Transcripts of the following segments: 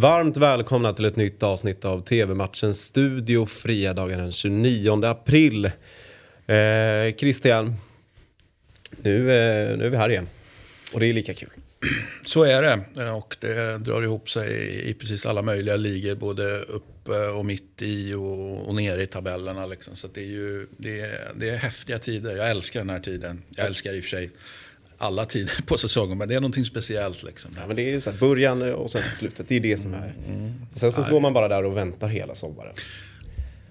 Varmt välkomna till ett nytt avsnitt av TV-matchens studio fredagen den 29 april. Eh, Christian, nu, eh, nu är vi här igen och det är lika kul. Så är det eh, och det drar ihop sig i precis alla möjliga ligor både uppe och mitt i och, och nere i tabellerna. Liksom. Så det är ju det är, det är häftiga tider. Jag älskar den här tiden. Jag älskar i och för sig alla tider på säsongen, men det är någonting speciellt. Liksom. Ja, men det är ju så här, början och sen slutet, det är det som är. Mm. Sen så går man bara där och väntar hela sommaren.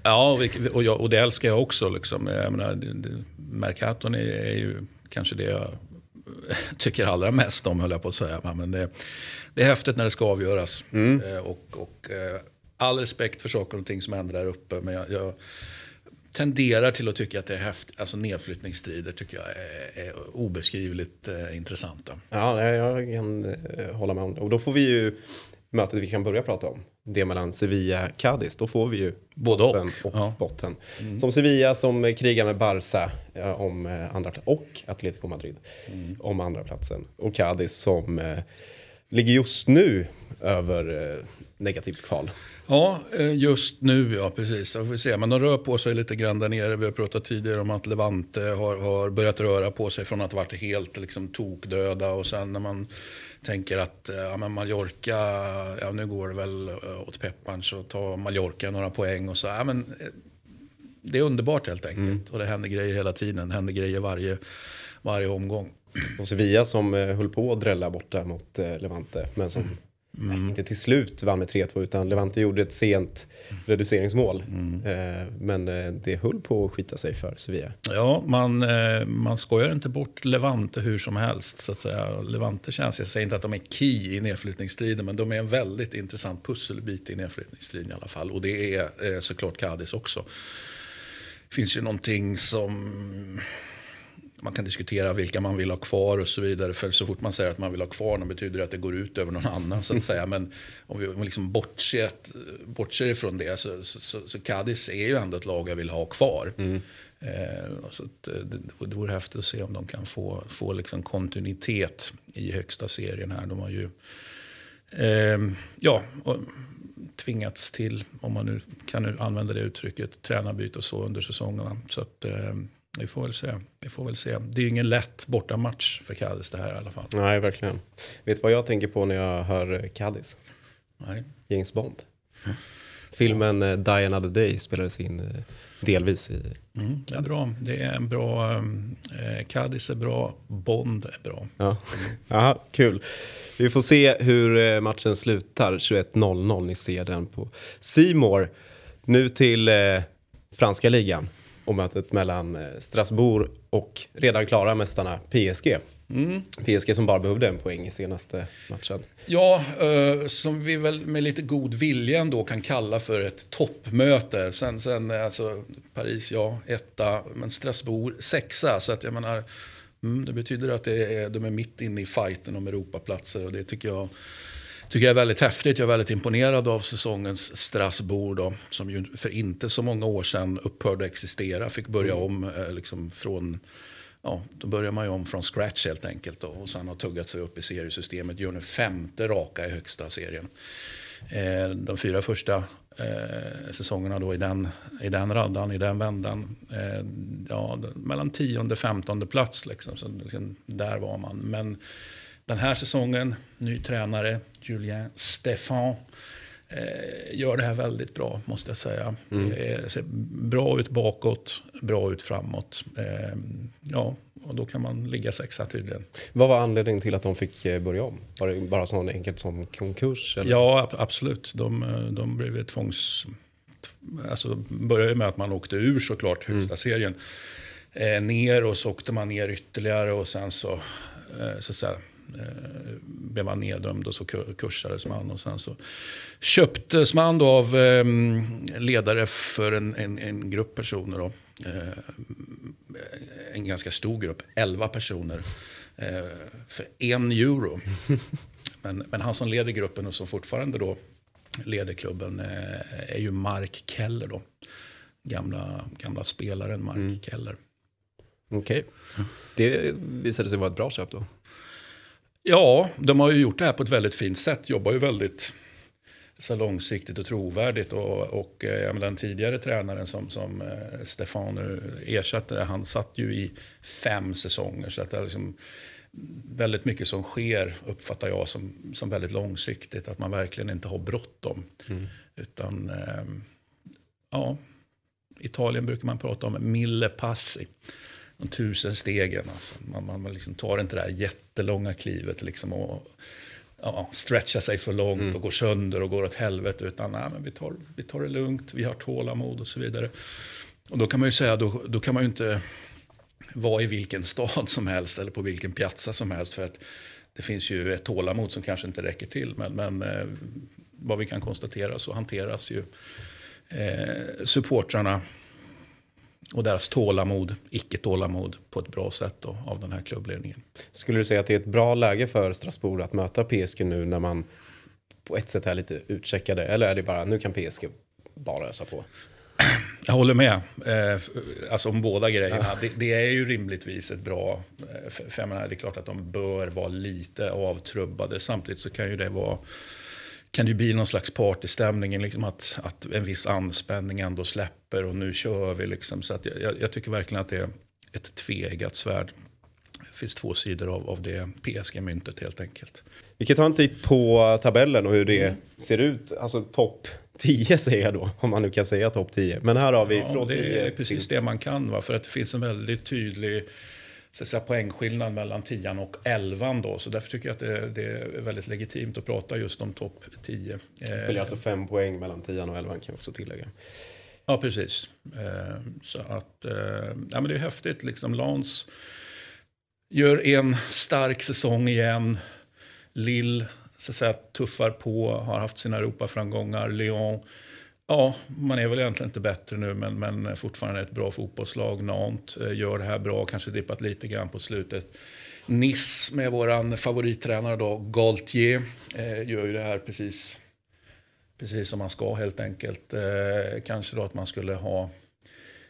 Ja, och, jag, och det älskar jag också. Liksom. Jag menar, det, det, Mercaton är, är ju kanske det jag tycker allra mest om, höll jag på att säga. Men det, det är häftigt när det ska avgöras. Mm. Eh, och, och eh, all respekt för saker och ting som händer där uppe. Men jag, jag tenderar till att tycka att det är häftigt. Alltså nedflyttningsstrider tycker jag är, är obeskrivligt eh, intressanta. Ja, jag kan eh, hålla med om det. Och då får vi ju mötet vi kan börja prata om. Det mellan Sevilla och Cadiz. Då får vi ju Både och, och ja. botten. Mm. Som Sevilla som krigar med Barca ja, om eh, andra. Och Atletico Madrid mm. om andra platsen. Och Cadiz som eh, ligger just nu över eh, negativt kval. Ja, eh, just nu ja, precis. Jag får se. Men de rör på sig lite grann där nere. Vi har pratat tidigare om att Levante har, har börjat röra på sig från att ha varit helt liksom, tokdöda. Och sen när man tänker att ja, men Mallorca, ja, nu går det väl eh, åt pepparn så tar Mallorca några poäng. och så. Ja, men, eh, det är underbart helt enkelt. Mm. Och det händer grejer hela tiden. Det händer grejer varje, varje omgång. Och Sevilla som höll på att drälla borta mot Levante. Men som mm. Mm. inte till slut vann med 3-2 utan Levante gjorde ett sent reduceringsmål. Mm. Eh, men eh, det höll på att skita sig för Sevilla. Ja, man, eh, man skojar inte bort Levante hur som helst. Så att säga. Levante känns, jag säger inte att de är key i nedflyttningsstriden men de är en väldigt intressant pusselbit i nedflyttningsstriden i alla fall. Och det är eh, såklart Cadiz också. Det finns ju någonting som man kan diskutera vilka man vill ha kvar och så vidare. För så fort man säger att man vill ha kvar någon betyder det att det går ut över någon annan så att säga. Men om vi, om vi liksom bortser, bortser ifrån det så, så, så, så Cadiz är ju ändå ett lag jag vill ha kvar. Mm. Eh, så att, eh, det, det vore häftigt att se om de kan få, få liksom kontinuitet i högsta serien här. De har ju eh, ja, tvingats till, om man nu kan använda det uttrycket, tränarbyte och så under säsongerna. Så att, eh, vi får väl se. Vi får väl se. Det är ju ingen lätt bortamatch för Cadiz det här i alla fall. Nej, verkligen. Vet du vad jag tänker på när jag hör Cadiz? Nej. James Bond. Mm. Filmen uh, Die Another Day spelades in uh, delvis i mm, Det är bra. Det är en bra... Eh, Cadiz är bra. Bond är bra. Ja. Aha, kul. Vi får se hur eh, matchen slutar 21.00. Ni ser den på Simor. Nu till eh, franska ligan och mötet mellan eh, Strasbourg och redan klara mästarna PSG. Mm. PSG som bara behövde en poäng i senaste matchen. Ja, eh, som vi väl med lite god vilja ändå kan kalla för ett toppmöte. Sen, sen eh, alltså Paris, ja, etta, men Strasbourg sexa. Så att jag menar, mm, det betyder att det är, de är mitt inne i fighten om Europaplatser och det tycker jag tycker jag är väldigt häftigt. Jag är väldigt imponerad av säsongens Strasbourg då, som ju för inte så många år sedan upphörde att existera. Fick börja mm. om eh, liksom från ja, då börjar man ju om från scratch helt enkelt. Då, och sen har tuggat sig upp i seriesystemet. Gör nu femte raka i högsta serien. Eh, de fyra första eh, säsongerna då i den, i den raddan, i den vändan. Eh, ja, mellan tionde och femtonde plats. Liksom, så, liksom, där var man. Men den här säsongen, ny tränare, Julien Stefan. Eh, gör det här väldigt bra, måste jag säga. Mm. Eh, ser bra ut bakåt, bra ut framåt. Eh, ja, och då kan man ligga sexa tydligen. Vad var anledningen till att de fick börja om? Var det bara så enkelt som konkurs? Eller? Ja, absolut. De, de blev tvångs... Alltså, började med att man åkte ur såklart högsta mm. serien. Eh, ner och så åkte man ner ytterligare och sen så, så att säga, eh, blev han neddömd och så kursades man. Och sen så köptes man då av eh, ledare för en, en, en grupp personer. Då. Eh, en ganska stor grupp, 11 personer. Eh, för en euro. Men, men, han som leder gruppen och som fortfarande då leder klubben eh, är ju Mark Keller. Då. Gamla, gamla spelaren Mark mm. Keller. Okej. Okay. Det visade sig vara ett bra köp då? Ja, de har ju gjort det här på ett väldigt fint sätt. Jobbar ju väldigt så långsiktigt och trovärdigt. Och, och eh, ja, den tidigare tränaren som, som eh, Stefan nu ersatte, han satt ju i fem säsonger. Så att det är liksom väldigt mycket som sker uppfattar jag som, som väldigt långsiktigt. Att man verkligen inte har bråttom. Mm. Utan, eh, ja, Italien brukar man prata om mille passi. De tusen stegen. Alltså. Man, man liksom tar inte det här jättelånga klivet liksom och ja, stretcha sig för långt mm. och går sönder och går åt helvete. Utan nej, men vi, tar, vi tar det lugnt, vi har tålamod och så vidare. Och då kan man ju säga, då, då kan man ju inte vara i vilken stad som helst eller på vilken piazza som helst. För att det finns ju ett tålamod som kanske inte räcker till. Men, men eh, vad vi kan konstatera så hanteras ju eh, supportrarna och deras tålamod, icke-tålamod på ett bra sätt då, av den här klubbledningen. Skulle du säga att det är ett bra läge för Strasbourg att möta PSG nu när man på ett sätt är lite utcheckade? Eller är det bara, nu kan PSG bara ösa på? Jag håller med. Eh, alltså om båda grejerna. Ja. Det, det, är ju rimligtvis ett bra... Eh, för jag menar, det är klart att de bör vara lite avtrubbade. Samtidigt så kan ju det vara kan det bli någon slags partystämning, liksom att, att en viss anspänning ändå släpper och nu kör vi. Liksom. Så att jag, jag tycker verkligen att det är ett tveeggat svärd. Det finns två sidor av, av det PSG-myntet helt enkelt. Vi kan ta en titt på tabellen och hur det mm. ser ut. Alltså topp 10 säger jag då, om man nu kan säga topp 10. Men här har vi ja, från Det är precis det man kan, va? för att det finns en väldigt tydlig så att säga, poängskillnad mellan 10 och 11 då. Så därför tycker jag att det, det, är väldigt legitimt att prata just om topp 10. Det skiljer alltså fem poäng mellan 10 och 11 kan jag också tillägga. Ja, precis. Eh, så att, eh, ja men det är häftigt liksom. Lans gör en stark säsong igen. Lill så att säga, tuffar på, har haft sina Europaframgångar. Lyon Ja, man är väl egentligen inte bättre nu, men, men fortfarande ett bra fotbollslag. Nantes eh, gör det här bra, kanske dippat lite grann på slutet. Nice med vår favorittränare då, Galtier, eh, gör ju det här precis, precis som man ska helt enkelt. Eh, kanske då att man skulle ha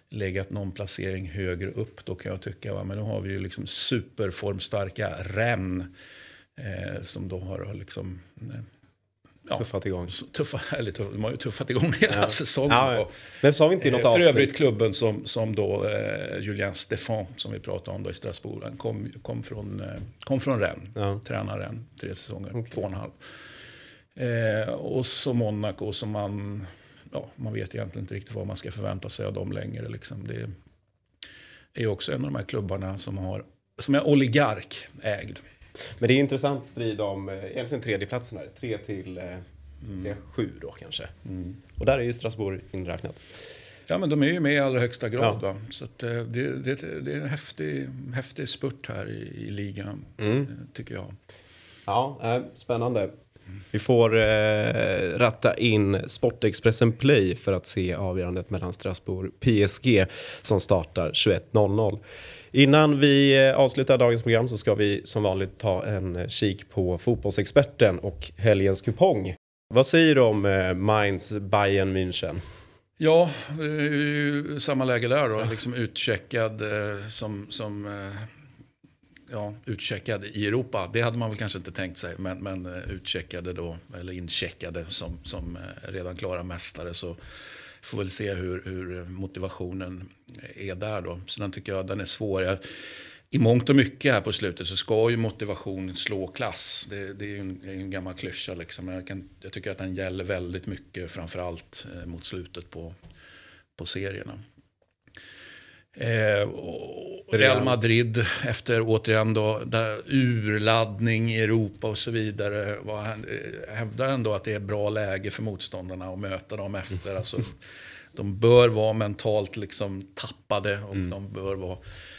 legat någon placering högre upp då kan jag tycka. Va? Men nu har vi ju liksom superformstarka Rennes eh, som då har liksom eh, ja, tuffat igång. Tuffa, eller tuff, de har ju tuffat igång hela ja. säsongen. Ja, Men sa vi inte i något eh, För övrigt klubben som, som då eh, Julien Stefan, som vi pratade om då i Strasbourg, han kom, kom från, eh, kom från Rennes. Ja. Tränade Rennes tre säsonger, okay. två och en halv. Eh, och så Monaco som man, ja, man vet egentligen inte riktigt vad man ska förvänta sig av dem längre. Liksom. Det är också en av de här klubbarna som, har, som är oligarkägd. Men det är intressant strid om eh, egentligen tredjeplatsen här. Tre till eh, mm. sju då kanske. Mm. Och där är ju Strasbourg inräknat. Ja, men de är ju med i allra högsta grad. Ja. Så att, eh, det, det, det, är en häftig, häftig spurt här i, i ligan, mm. tycker jag. Ja, äh, spännande. Vi får eh, ratta in Sportexpressen Play för att se avgörandet mellan Strasbourg och PSG som startar 21.00. Innan vi eh, avslutar dagens program så ska vi som vanligt ta en eh, kik på fotbollsexperten och helgens kupong. Vad säger du om eh, Mainz Bayern München? Ja, samma läge där då. Liksom utcheckad som, som ja, utcheckad i Europa. Det hade man väl kanske inte tänkt sig. Men, men utcheckade då, eller incheckade som, som redan klara mästare. Så får väl se hur, hur motivationen är där då. Sen tycker jag den är svår. Jag, I mångt och mycket här på slutet så ska ju motivation slå klass. Det, det är ju en, en gammal klyscha liksom. Jag, kan, jag tycker att den gäller väldigt mycket framförallt eh, mot slutet på, på serierna. Eh, Real Madrid efter återigen då, där urladdning i Europa och så vidare. Eh, hävdar ändå att det är bra läge för motståndarna att möta dem efter. Alltså, de bör vara mentalt liksom tappade och mm. de bör vara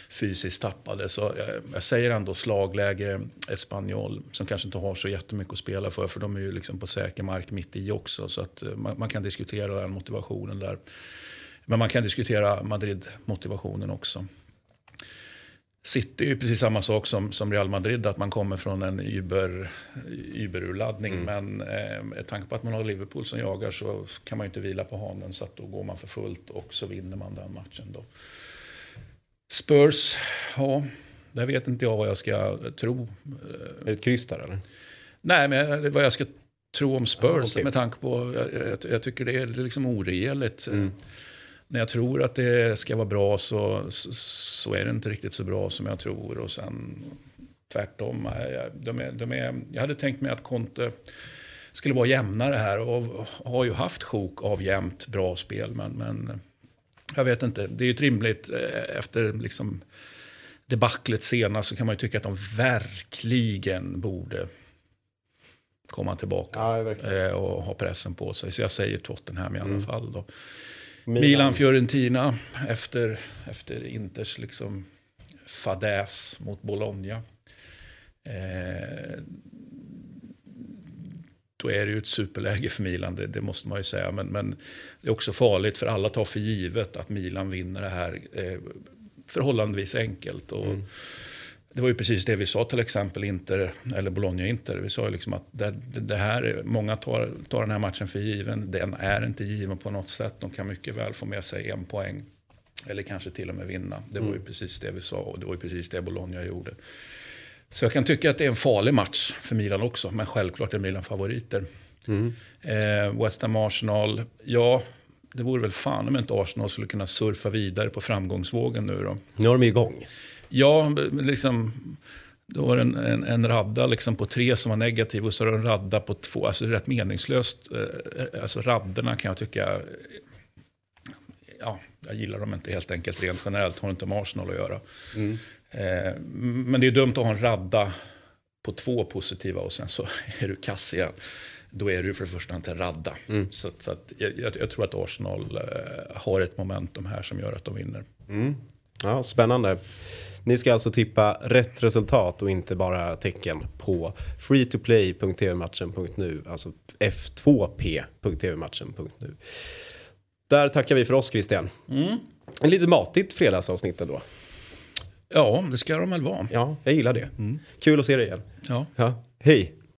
fysiskt tappade. Så jag, jag säger ändå slagläge Espanyol som kanske inte har så jättemycket att spela för. För de är ju liksom på säker mark mitt i också. Så att eh, man, man kan diskutera den motivationen där. Men man kan diskutera Madrid-motivationen också. City är ju precis samma sak som, som Real Madrid, att man kommer från en Uber, Uber-urladdning. Mm. Men eh, med tanke på att man har Liverpool som jagar så kan man ju inte vila på hanen så att då går man för fullt och så vinner man den matchen. Då. Spurs, ja, där vet inte jag vad jag ska tro. Är det ett kryss där eller? Nej, men vad jag ska tro om Spurs Ah, okej. med tanke på, jag, jag, jag tycker det är liksom oregerligt. När jag tror att det ska vara bra så, så, är det inte riktigt så bra som jag tror. Och sen tvärtom. jag- De är, de är, jag hade tänkt mig att Conte skulle vara jämnare här och har ju haft sjok av jämnt bra spel. Men, men jag vet inte, det är ju rimligt eh, efter liksom debaclet senast så kan man ju tycka att de verkligen borde komma tillbaka Ja, eh, och ha pressen på sig. Så jag säger Tottenham i alla Mm. fall. Då. Milan. Milan-Fiorentina efter, efter Inters liksom fadäs mot Bologna. Eh, då är det ju ett superläge för Milan, det, det måste man ju säga. Men, men det är också farligt för alla tar för givet att Milan vinner det här eh, förhållandevis enkelt. Och Det var ju precis det vi sa till exempel Inter, eller Bologna-Inter. Vi sa ju liksom att det, det, här, är- många tar, tar den här matchen för given. Den är inte given på något sätt. De kan mycket väl få med sig en poäng. Eller kanske till och med vinna. Det var ju precis det vi sa och det var ju precis det Bologna gjorde. Så jag kan tycka att det är en farlig match för Milan också. Men självklart är Milan favoriter. Eh, West Ham Arsenal, ja, det vore väl fan om inte Arsenal skulle kunna surfa vidare på framgångsvågen nu då. Nu har de igång. Ja, liksom, då var det en, en, en radda liksom på tre som var negativ och så var det en radda på två. Alltså det är rätt meningslöst. Eh, Alltså radderna kan jag tycka, ja, jag gillar dem inte helt enkelt rent generellt. Har inte med Arsenal att göra. Eh, Men det är dumt att ha en radda på två positiva och sen så är du kass igen. Då är du för det första inte en radda. Så, att- så att jag, jag, tror att Arsenal eh, har ett momentum här som gör att de vinner. Ja, spännande. Ni ska alltså tippa rätt resultat och inte bara tecken på freetoplay.tvmatchen.nu, alltså f2p.tvmatchen.nu. Där tackar vi för oss Christian. En lite matigt fredagsavsnitt ändå. Ja, det ska de väl vara. Ja, jag gillar det. Kul att se dig igen. Ja. Ja, hej!